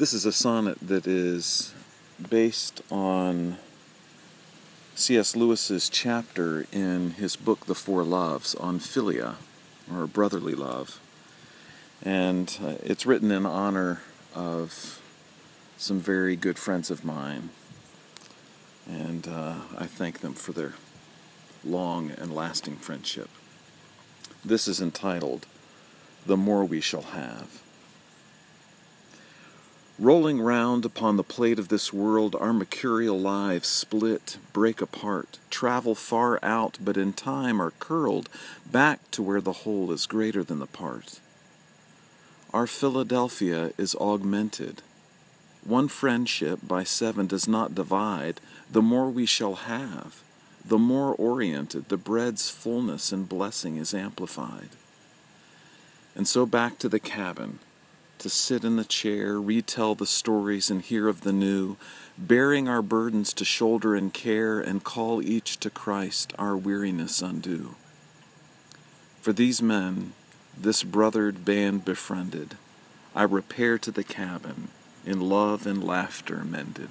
This is a sonnet that is based on C.S. Lewis's chapter in his book The Four Loves on philia, or brotherly love. And uh, it's written in honor of some very good friends of mine. And uh, I thank them for their long and lasting friendship. This is entitled The More We Shall Have. Rolling round upon the plate of this world, our mercurial lives split, break apart, travel far out, but in time are curled back to where the whole is greater than the part. Our Philadelphia is augmented. One friendship by seven does not divide. The more we shall have, the more oriented the bread's fullness and blessing is amplified. And so back to the cabin to sit in the chair, retell the stories, and hear of the new, bearing our burdens to shoulder and care, and call each to Christ, our weariness undo. For these men, this brothered band befriended, I repair to the cabin, in love and laughter mended.